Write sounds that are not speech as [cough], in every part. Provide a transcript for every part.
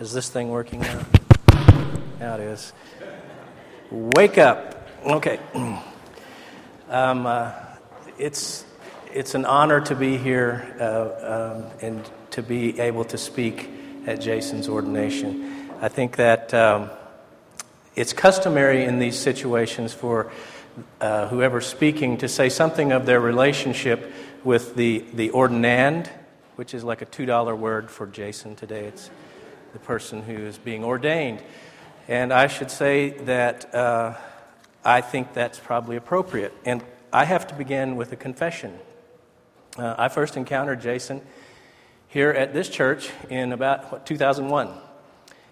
Is this thing working now? Now it is. Wake up. Okay. [clears throat] Um, uh, it's, it's an honor to be here uh, um, and to be able to speak at Jason's ordination. I think that um, it's customary in these situations for uh, whoever's speaking to say something of their relationship with the, the ordinand, which is like a $2 word for Jason today. It's the person who is being ordained. And I should say that uh, I think that's probably appropriate. And I have to begin with a confession. Uh, I first encountered Jason here at this church in about what, 2001.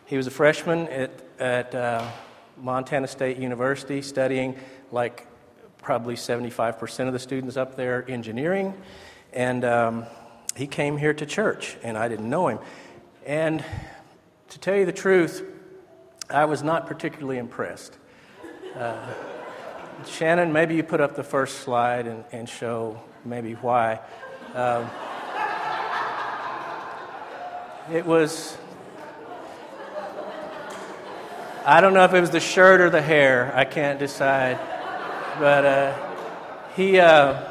He was a freshman at, at uh, Montana State University studying, like probably 75% of the students up there, engineering. And um, he came here to church, and I didn't know him. And to tell you the truth, I was not particularly impressed. Uh, Shannon, maybe you put up the first slide and, and show maybe why. Um, it was, I don't know if it was the shirt or the hair, I can't decide. But uh, he, uh,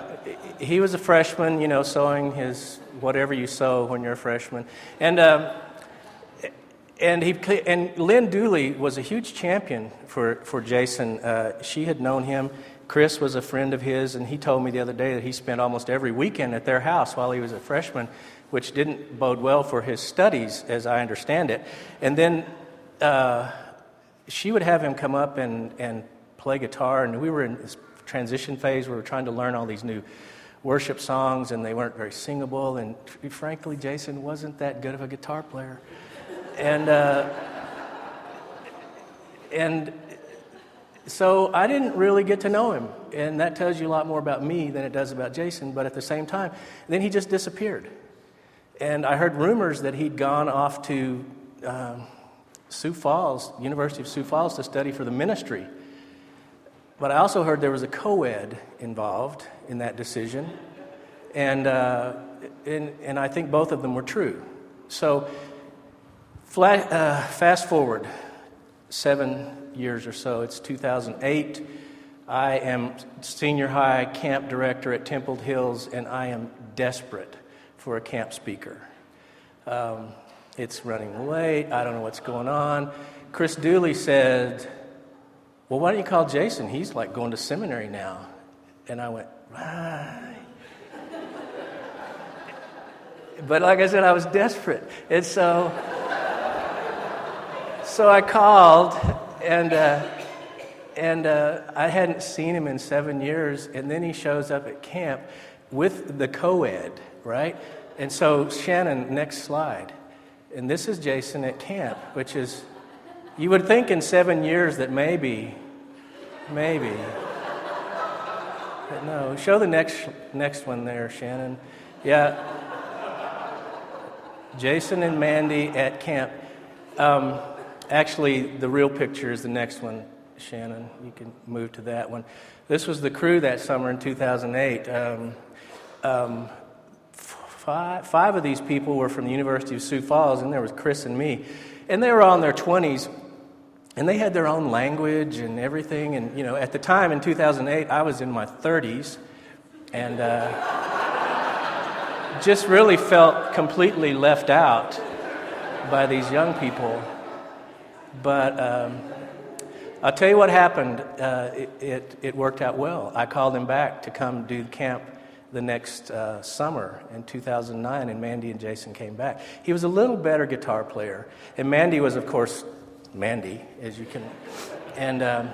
he was a freshman, you know, sewing his whatever you sew when you're a freshman. And um, and, he, and Lynn Dooley was a huge champion for, for Jason. Uh, she had known him. Chris was a friend of his, and he told me the other day that he spent almost every weekend at their house while he was a freshman, which didn't bode well for his studies, as I understand it. And then uh, she would have him come up and, and play guitar, and we were in this transition phase where we were trying to learn all these new worship songs, and they weren't very singable. And frankly, Jason wasn't that good of a guitar player and uh, and so I didn't really get to know him, and that tells you a lot more about me than it does about Jason. But at the same time, then he just disappeared, and I heard rumors that he'd gone off to um, Sioux Falls, University of Sioux Falls, to study for the ministry. But I also heard there was a co-ed involved in that decision, and uh, and, and I think both of them were true. So uh, fast forward seven years or so, it's 2008. I am senior high camp director at Temple Hills, and I am desperate for a camp speaker. Um, it's running late. I don't know what's going on. Chris Dooley said, Well, why don't you call Jason? He's like going to seminary now. And I went, Right. [laughs] but like I said, I was desperate. And so so I called, and, uh, and uh, I hadn't seen him in seven years, and then he shows up at camp with the co ed, right? And so, Shannon, next slide. And this is Jason at camp, which is, you would think in seven years that maybe, maybe. But no, show the next, next one there, Shannon. Yeah. Jason and Mandy at camp. Um, Actually, the real picture is the next one, Shannon. You can move to that one. This was the crew that summer in 2008. Um, um, five, five of these people were from the University of Sioux Falls, and there was Chris and me. And they were all in their 20s, and they had their own language and everything. And, you know, at the time in 2008, I was in my 30s, and uh, just really felt completely left out by these young people. But um, I'll tell you what happened. Uh, it, it, it, worked out well. I called him back to come do camp the next uh, summer in 2009, and Mandy and Jason came back. He was a little better guitar player, and Mandy was, of course, Mandy, as you can. And um,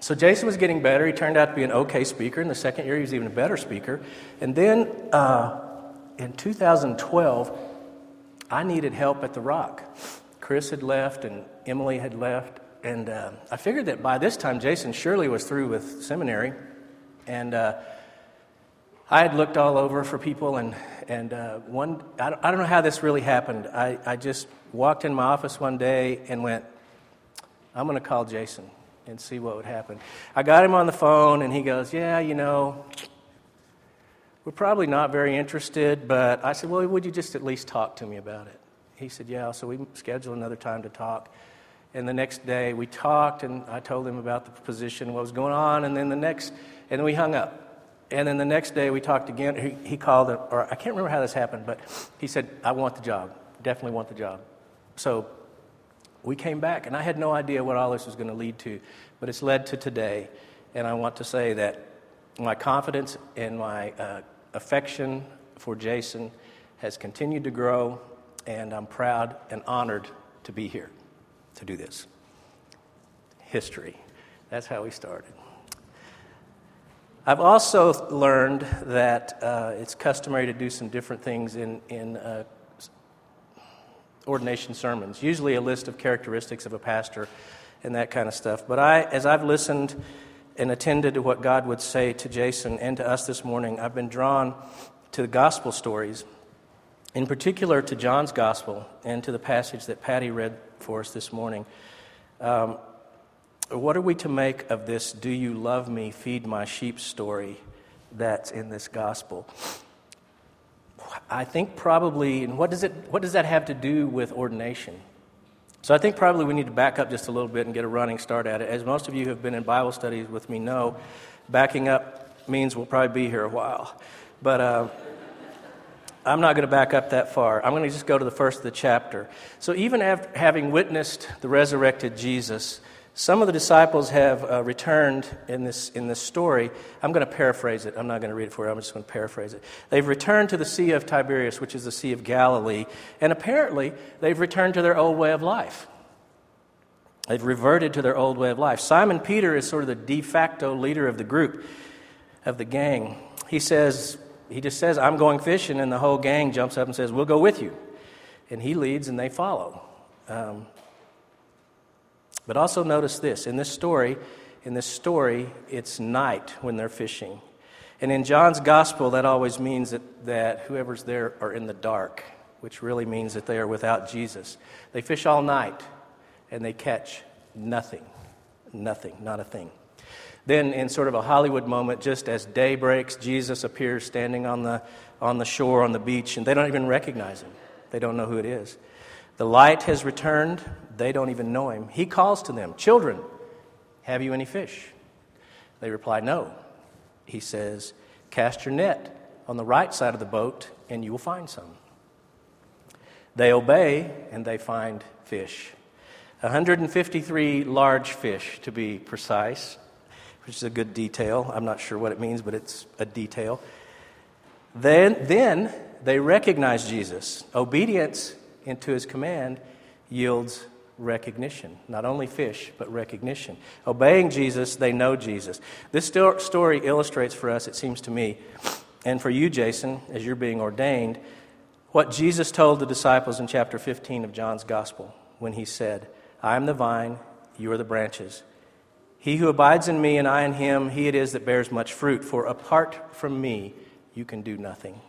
so Jason was getting better. He turned out to be an okay speaker. In the second year, he was even a better speaker. And then uh, in 2012, I needed help at the Rock. Chris had left and Emily had left. And uh, I figured that by this time, Jason surely was through with seminary. And uh, I had looked all over for people, and, and uh, one, I don't, I don't know how this really happened. I, I just walked in my office one day and went, I'm going to call Jason and see what would happen. I got him on the phone, and he goes, Yeah, you know, we're probably not very interested, but I said, Well, would you just at least talk to me about it? He said, Yeah. So we scheduled another time to talk. And the next day we talked, and I told him about the position, what was going on. And then the next, and we hung up. And then the next day we talked again. He, he called, or I can't remember how this happened, but he said, I want the job. Definitely want the job. So we came back, and I had no idea what all this was going to lead to, but it's led to today. And I want to say that my confidence and my uh, affection for Jason has continued to grow, and I'm proud and honored to be here to do this. History. That's how we started. I've also learned that uh, it's customary to do some different things in, in uh, ordination sermons, usually a list of characteristics of a pastor and that kind of stuff. But I, as I've listened and attended to what God would say to Jason and to us this morning, I've been drawn to the gospel stories, in particular to John's gospel and to the passage that Patty read for us this morning. Um, what are we to make of this do you love me, feed my sheep story that's in this gospel? I think probably, and what does, it, what does that have to do with ordination? So I think probably we need to back up just a little bit and get a running start at it. As most of you who have been in Bible studies with me know, backing up means we'll probably be here a while. But uh, I'm not going to back up that far. I'm going to just go to the first of the chapter. So even after having witnessed the resurrected Jesus, some of the disciples have uh, returned in this, in this story. I'm going to paraphrase it. I'm not going to read it for you. I'm just going to paraphrase it. They've returned to the Sea of Tiberias, which is the Sea of Galilee, and apparently they've returned to their old way of life. They've reverted to their old way of life. Simon Peter is sort of the de facto leader of the group, of the gang. He says, he just says, I'm going fishing, and the whole gang jumps up and says, We'll go with you. And he leads and they follow. Um, but also notice this in this story, in this story, it's night when they're fishing. And in John's gospel, that always means that, that whoever's there are in the dark, which really means that they are without Jesus. They fish all night and they catch nothing. Nothing, not a thing. Then, in sort of a Hollywood moment, just as day breaks, Jesus appears standing on the, on the shore, on the beach, and they don't even recognize him. They don't know who it is. The light has returned. They don't even know him. He calls to them, Children, have you any fish? They reply, No. He says, Cast your net on the right side of the boat, and you will find some. They obey, and they find fish. 153 large fish, to be precise, which is a good detail. I'm not sure what it means, but it's a detail. Then, then they recognize Jesus. Obedience into his command yields recognition. Not only fish, but recognition. Obeying Jesus, they know Jesus. This story illustrates for us, it seems to me, and for you, Jason, as you're being ordained, what Jesus told the disciples in chapter 15 of John's Gospel when he said, I am the vine, you are the branches. He who abides in me and I in him, he it is that bears much fruit, for apart from me, you can do nothing.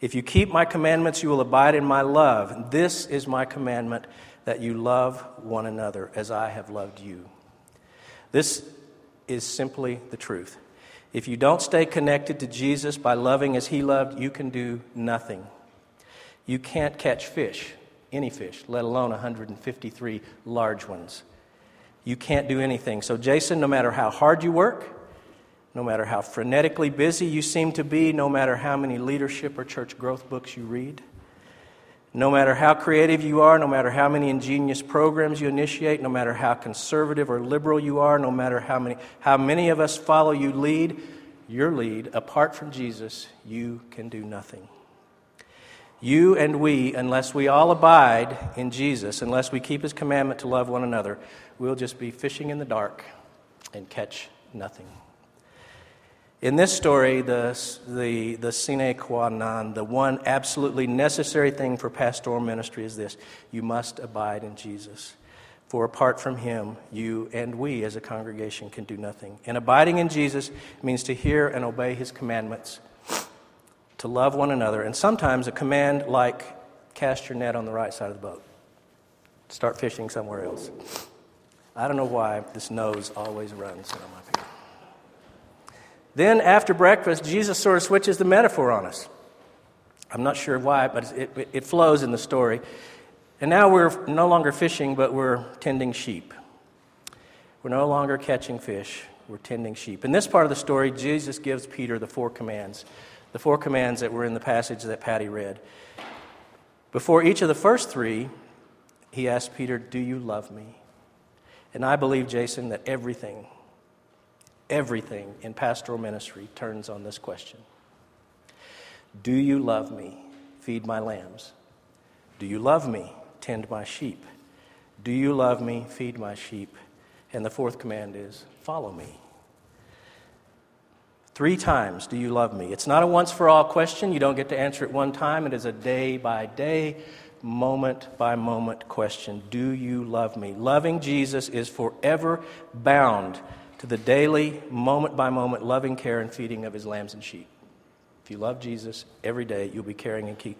If you keep my commandments, you will abide in my love. This is my commandment that you love one another as I have loved you. This is simply the truth. If you don't stay connected to Jesus by loving as he loved, you can do nothing. You can't catch fish, any fish, let alone 153 large ones. You can't do anything. So, Jason, no matter how hard you work, no matter how frenetically busy you seem to be, no matter how many leadership or church growth books you read, no matter how creative you are, no matter how many ingenious programs you initiate, no matter how conservative or liberal you are, no matter how many, how many of us follow you lead, your lead, apart from Jesus, you can do nothing. You and we, unless we all abide in Jesus, unless we keep his commandment to love one another, we'll just be fishing in the dark and catch nothing. In this story, the, the, the sine qua non, the one absolutely necessary thing for pastoral ministry is this you must abide in Jesus. For apart from him, you and we as a congregation can do nothing. And abiding in Jesus means to hear and obey his commandments, to love one another, and sometimes a command like cast your net on the right side of the boat, start fishing somewhere else. I don't know why this nose always runs when I'm up here. Then, after breakfast, Jesus sort of switches the metaphor on us. I'm not sure why, but it, it flows in the story. And now we're no longer fishing, but we're tending sheep. We're no longer catching fish, we're tending sheep. In this part of the story, Jesus gives Peter the four commands, the four commands that were in the passage that Patty read. Before each of the first three, he asked Peter, Do you love me? And I believe, Jason, that everything, everything in pastoral ministry turns on this question Do you love me? Feed my lambs. Do you love me? Tend my sheep. Do you love me? Feed my sheep. And the fourth command is follow me. Three times, do you love me? It's not a once for all question. You don't get to answer it one time. It is a day by day, moment by moment question. Do you love me? Loving Jesus is forever bound to the daily, moment by moment loving care and feeding of his lambs and sheep. If you love Jesus every day, you'll be caring and keep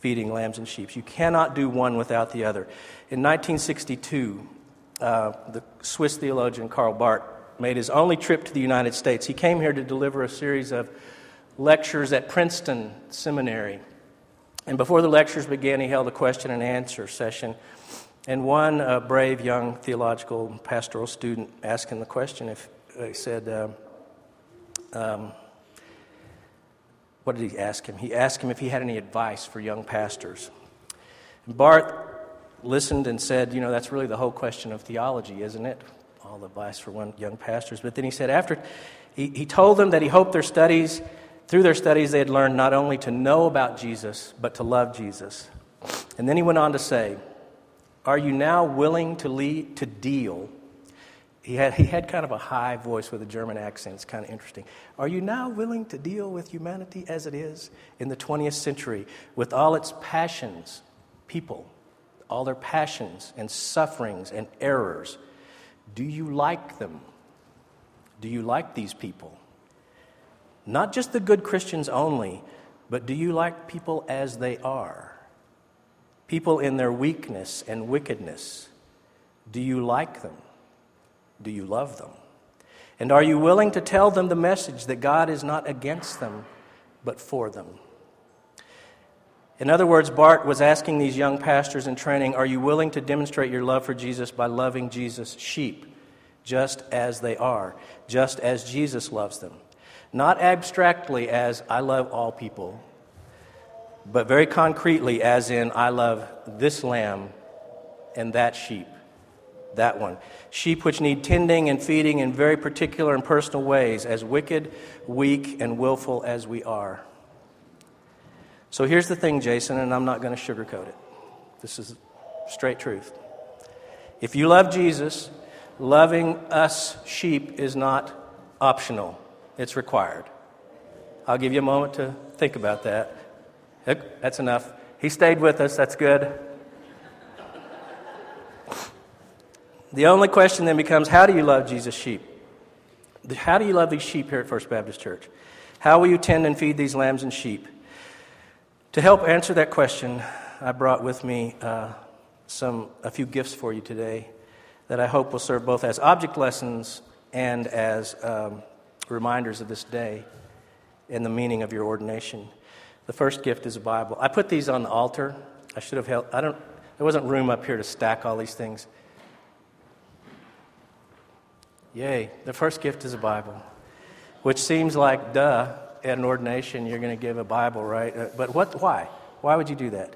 feeding lambs and sheep. You cannot do one without the other. In 1962, uh, the Swiss theologian Karl Barth made his only trip to the United States. He came here to deliver a series of lectures at Princeton Seminary. And before the lectures began, he held a question and answer session. And one uh, brave young theological pastoral student asked him the question if he said, uh, um, what did he ask him? He asked him if he had any advice for young pastors. And Barth listened and said, You know, that's really the whole question of theology, isn't it? All the advice for one, young pastors. But then he said, after he, he told them that he hoped their studies, through their studies, they had learned not only to know about Jesus, but to love Jesus. And then he went on to say, Are you now willing to, lead, to deal? He had, he had kind of a high voice with a German accent. It's kind of interesting. Are you now willing to deal with humanity as it is in the 20th century with all its passions, people, all their passions and sufferings and errors. Do you like them? Do you like these people? Not just the good Christians only, but do you like people as they are? People in their weakness and wickedness. Do you like them? Do you love them? And are you willing to tell them the message that God is not against them, but for them? In other words, Barth was asking these young pastors in training Are you willing to demonstrate your love for Jesus by loving Jesus' sheep, just as they are, just as Jesus loves them? Not abstractly as I love all people, but very concretely as in I love this lamb and that sheep, that one. Sheep which need tending and feeding in very particular and personal ways, as wicked, weak, and willful as we are. So here's the thing, Jason, and I'm not going to sugarcoat it. This is straight truth. If you love Jesus, loving us sheep is not optional, it's required. I'll give you a moment to think about that. That's enough. He stayed with us, that's good. The only question then becomes how do you love Jesus' sheep? How do you love these sheep here at First Baptist Church? How will you tend and feed these lambs and sheep? To help answer that question, I brought with me uh, some, a few gifts for you today that I hope will serve both as object lessons and as um, reminders of this day and the meaning of your ordination. The first gift is a Bible. I put these on the altar. I should have held, I don't, there wasn't room up here to stack all these things. Yay, the first gift is a Bible, which seems like duh at an ordination, you're going to give a Bible, right? Uh, but what, why? Why would you do that?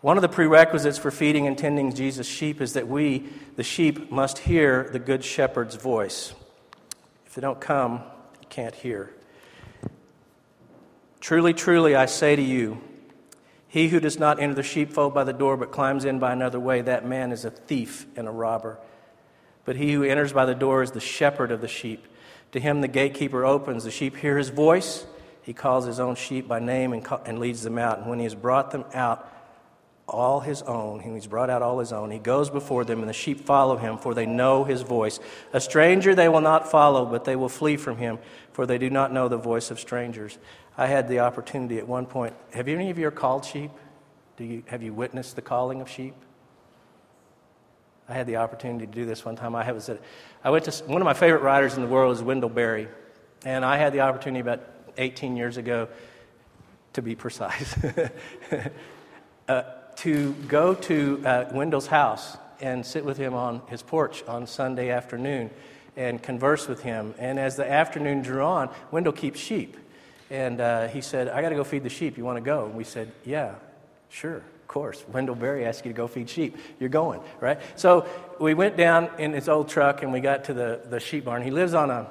One of the prerequisites for feeding and tending Jesus' sheep is that we, the sheep, must hear the good shepherd's voice. If they don't come, you can't hear. Truly, truly, I say to you, he who does not enter the sheepfold by the door but climbs in by another way, that man is a thief and a robber. But he who enters by the door is the shepherd of the sheep. To him the gatekeeper opens. The sheep hear his voice. He calls his own sheep by name and, and leads them out. And when he has brought them out, all his own, he's brought out all his own, he goes before them, and the sheep follow him, for they know his voice. A stranger they will not follow, but they will flee from him, for they do not know the voice of strangers. I had the opportunity at one point. Have any of you called sheep? Do you, have you witnessed the calling of sheep? I had the opportunity to do this one time. I, was at, I went to one of my favorite writers in the world is Wendell Berry, and I had the opportunity about 18 years ago to be precise, [laughs] uh, to go to uh, Wendell's house and sit with him on his porch on Sunday afternoon and converse with him. And as the afternoon drew on, Wendell keeps sheep. And uh, he said, I got to go feed the sheep. You want to go? And we said, Yeah, sure, course. Wendell Berry asked you to go feed sheep. You're going, right? So we went down in his old truck and we got to the, the sheep barn. He lives on a,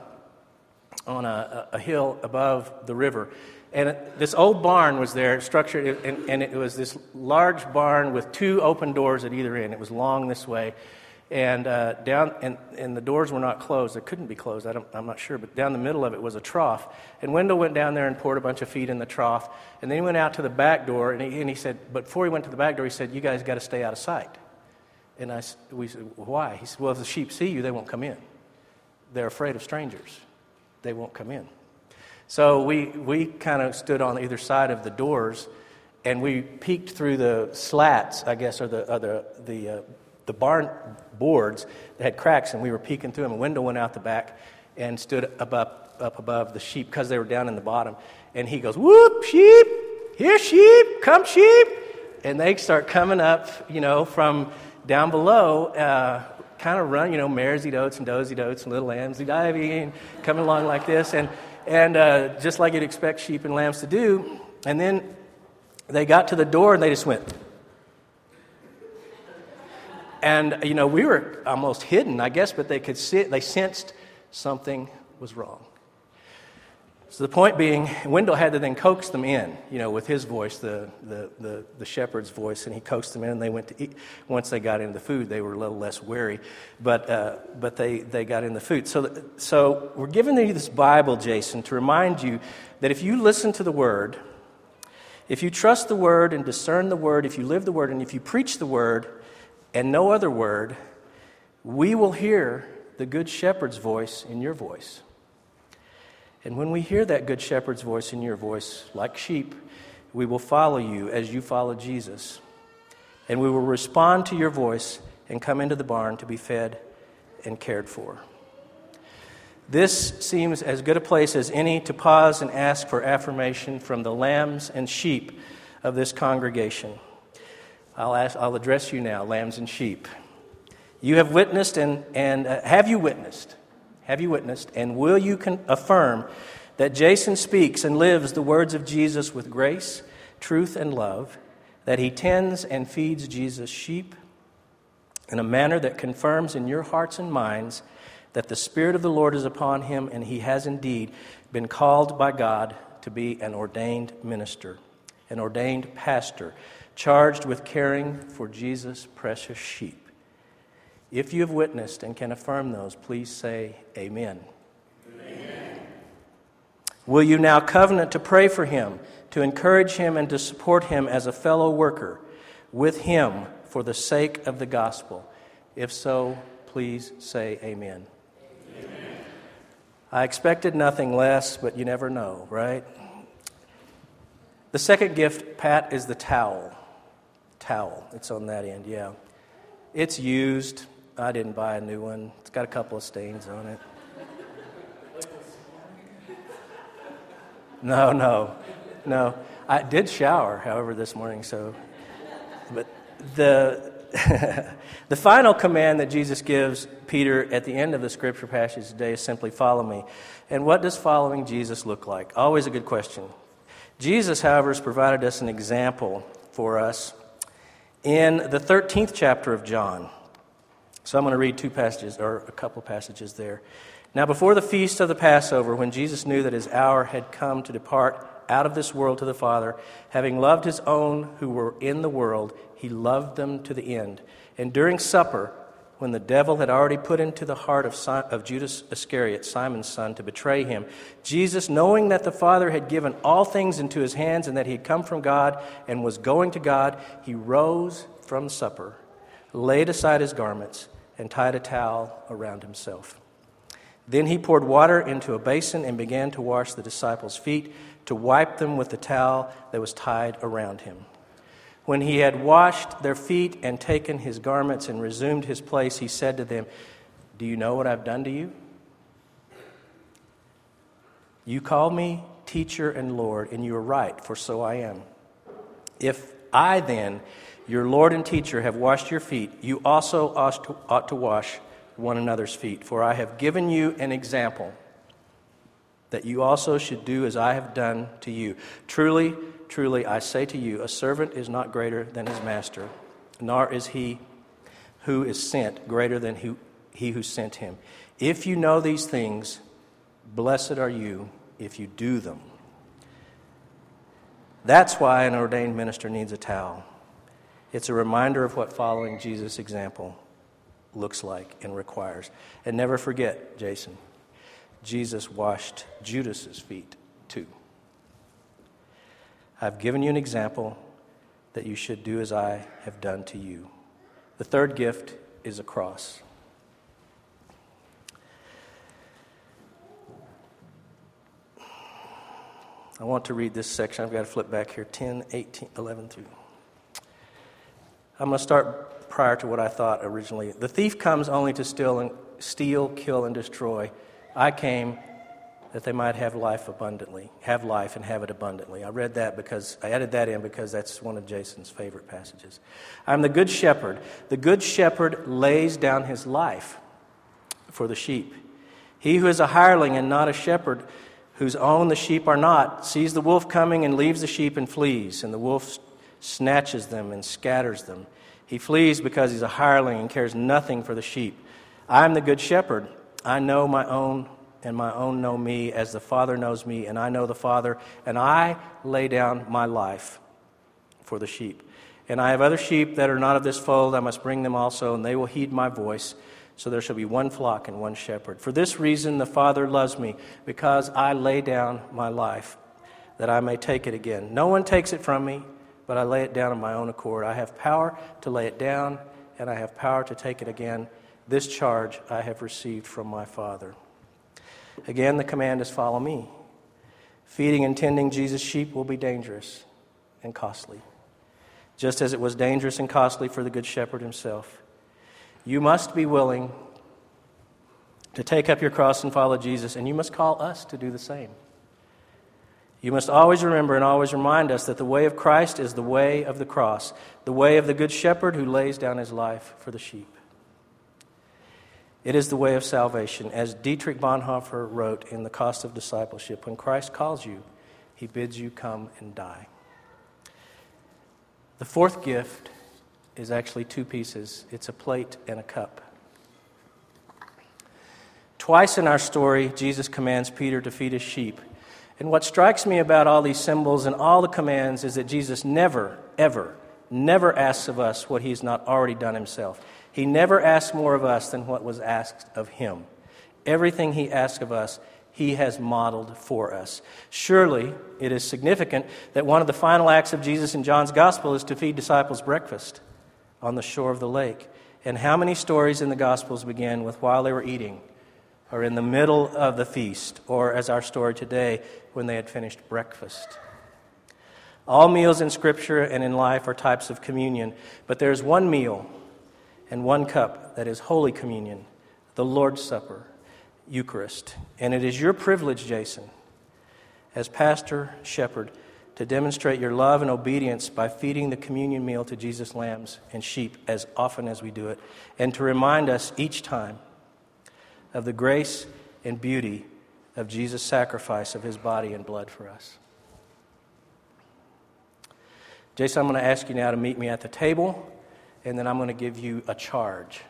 on a, a hill above the river. And this old barn was there, structured, and, and, it was this large barn with two open doors at either end. It was long this way. And uh, down, and, and the doors were not closed. They couldn't be closed. I am not sure. But down the middle of it was a trough. And Wendell went down there and poured a bunch of feed in the trough. And then he went out to the back door, and he, and he said, but before he went to the back door, he said, You guys got to stay out of sight. And I, we said, Why? He said, Well, if the sheep see you, they won't come in. They're afraid of strangers, they won't come in. So we, we kind of stood on either side of the doors and we peeked through the slats, I guess, or the, or the, the, uh, the barn boards that had cracks, and we were peeking through them. Wendell went out the back and stood up, up, up above the sheep because they were down in the bottom. And he goes, Whoop, sheep, here, sheep, come, sheep. And they start coming up, you know, from down below, uh, kind of run, you know, mares eat oats and does eat oats and little lambs eat ivy, and coming along like this. And and uh, just like you'd expect sheep and lambs to do. And then they got to the door and they just went. And, you know, we were almost hidden, I guess, but they could see it. They sensed something was wrong. So the point being, Wendell had to then coax them in, you know, with his voice, the, the, the, the, shepherd's voice, and he coaxed them in, and they went to eat. Once they got into the food, they were a little less wary, but, uh, but they, they got in the food. So, so we're giving you this Bible, Jason, to remind you that if you listen to the Word, if you trust the Word and discern the Word, if you live the Word, and if you preach the Word and no other Word, we will hear the Good Shepherd's voice in your voice. And when we hear that good shepherd's voice in your voice, like sheep, we will follow you as you follow Jesus. And we will respond to your voice and come into the barn to be fed and cared for. This seems as good a place as any to pause and ask for affirmation from the lambs and sheep of this congregation. I'll, ask, I'll address you now, lambs and sheep. You have witnessed, and, and uh, have you witnessed have you witnessed? And will you con- affirm that Jason speaks and lives the words of Jesus with grace, truth, and love, that he tends and feeds Jesus' sheep in a manner that confirms in your hearts and minds that the Spirit of the Lord is upon him and he has indeed been called by God to be an ordained minister, an ordained pastor, charged with caring for Jesus' precious sheep. If you have witnessed and can affirm those, please say amen. amen. Will you now covenant to pray for him, to encourage him, and to support him as a fellow worker with him for the sake of the gospel? If so, please say amen. amen. I expected nothing less, but you never know, right? The second gift, Pat, is the towel. Towel. It's on that end, yeah. It's used. I didn't buy a new one. It's got a couple of stains on it. No, no, no. I did shower, however, this morning, so. But the, [laughs] the final command that Jesus gives Peter at the end of the scripture passage today is simply follow me. And what does following Jesus look like? Always a good question. Jesus, however, has provided us an example for us in the 13th chapter of John. So I'm going to read two passages, or a couple passages there. Now, before the feast of the Passover, when Jesus knew that his hour had come to depart out of this world to the Father, having loved his own who were in the world, he loved them to the end. And during supper, when the devil had already put into the heart of, of Judas Iscariot, Simon's son, to betray him, Jesus, knowing that the Father had given all things into his hands and that he had come from God and was going to God, he rose from supper, laid aside his garments, and tied a towel around himself. Then he poured water into a basin and began to wash the disciples' feet, to wipe them with the towel that was tied around him. When he had washed their feet and taken his garments and resumed his place, he said to them, Do you know what I've done to you? You call me teacher and Lord, and you are right, for so I am. If I then, your Lord and teacher, have washed your feet, you also ought to, wash one another's feet. For I have given you an example that you also should do as I have done to you. Truly, truly, I say to you, a servant is not greater than his master, nor is he who is sent greater than who, he who sent him. If you know these things, blessed are you if you do them. That's why an ordained minister needs a towel. It's a reminder of what following Jesus' example looks like and requires. And never forget, Jason, Jesus washed Judas's feet too. I've given you an example that you should do as I have done to you. The third gift is a cross. I want to read this section. I've got to flip back here 10, 18, 11 through. I'm going to start prior to what I thought originally. The thief comes only to steal, and, steal kill, and destroy. I came that they might have life abundantly, have life and have it abundantly. I read that because I added that in because that's one of Jason's favorite passages. I'm the good shepherd. The good shepherd lays down his life for the sheep. He who is a hireling and not a shepherd, whose own the sheep are not, sees the wolf coming and leaves the sheep and flees, and the wolf snatches them and scatters them. He flees because he's a hireling and cares nothing for the sheep. I am the good shepherd. I know my own, and my own know me, as the Father knows me, and I know the Father, and I lay down my life for the sheep. And I have other sheep that are not of this fold. I must bring them also, and they will heed my voice. So there shall be one flock and one shepherd. For this reason, the Father loves me, because I lay down my life, that I may take it again. No one takes it from me, but I lay it down of my own accord. I have power to lay it down, and I have power to take it again. This charge I have received from my Father. Again, the command is follow me. Feeding and tending Jesus' sheep will be dangerous and costly, just as it was dangerous and costly for the Good Shepherd himself. You must be willing to take up your cross and follow Jesus, and you must call us to do the same. You must always remember and always remind us that the way of Christ is the way of the cross, the way of the Good Shepherd who lays down his life for the sheep. It is the way of salvation. As Dietrich Bonhoeffer wrote in The Cost of Discipleship, when Christ calls you, he bids you come and die. The fourth gift is actually two pieces it's a plate and a cup. Twice in our story, Jesus commands Peter to feed his sheep. And what strikes me about all these symbols and all the commands is that Jesus never, ever, never asks of us what he's not already done himself. He never asked more of us than what was asked of him. Everything he asked of us, he has modeled for us. Surely it is significant that one of the final acts of Jesus in John's gospel is to feed disciples breakfast on the shore of the lake. And how many stories in the Gospels begin with while they were eating, or in the middle of the feast, or as our story today, when they had finished breakfast? All meals in Scripture and in life are types of communion, but there's one meal and one cup that is Holy Communion, the Lord's Supper, Eucharist. And it is your privilege, Jason, as pastor, shepherd, to demonstrate your love and obedience by feeding the communion meal to Jesus' lambs and sheep as often as we do it, and to remind us each time of the grace and beauty of Jesus' sacrifice of his body and blood for us. Jason, I'm going to ask you now to meet me at the table, and then I'm going to give you a charge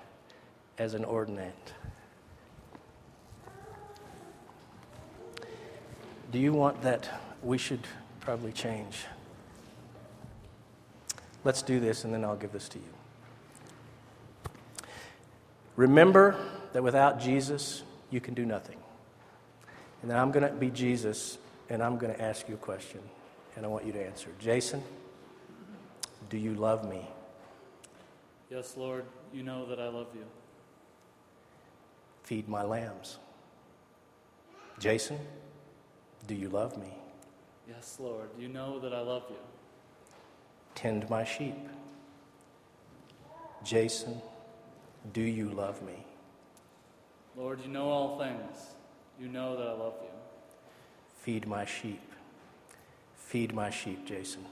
as an ordinand. Do you want that we should probably change. Let's do this, and then I'll give this to you. Remember that without Jesus, you can do nothing. And then I'm going to be Jesus, and I'm going to ask you a question, and I want you to answer. Jason, do you love me? Yes, Lord, you know that I love you. Feed my lambs. Jason, do you love me? Yes, Lord, you know that I love you. Tend my sheep. Jason, do you love me? Lord, you know all things. You know that I love you. Feed my sheep. feed my sheep, Jason.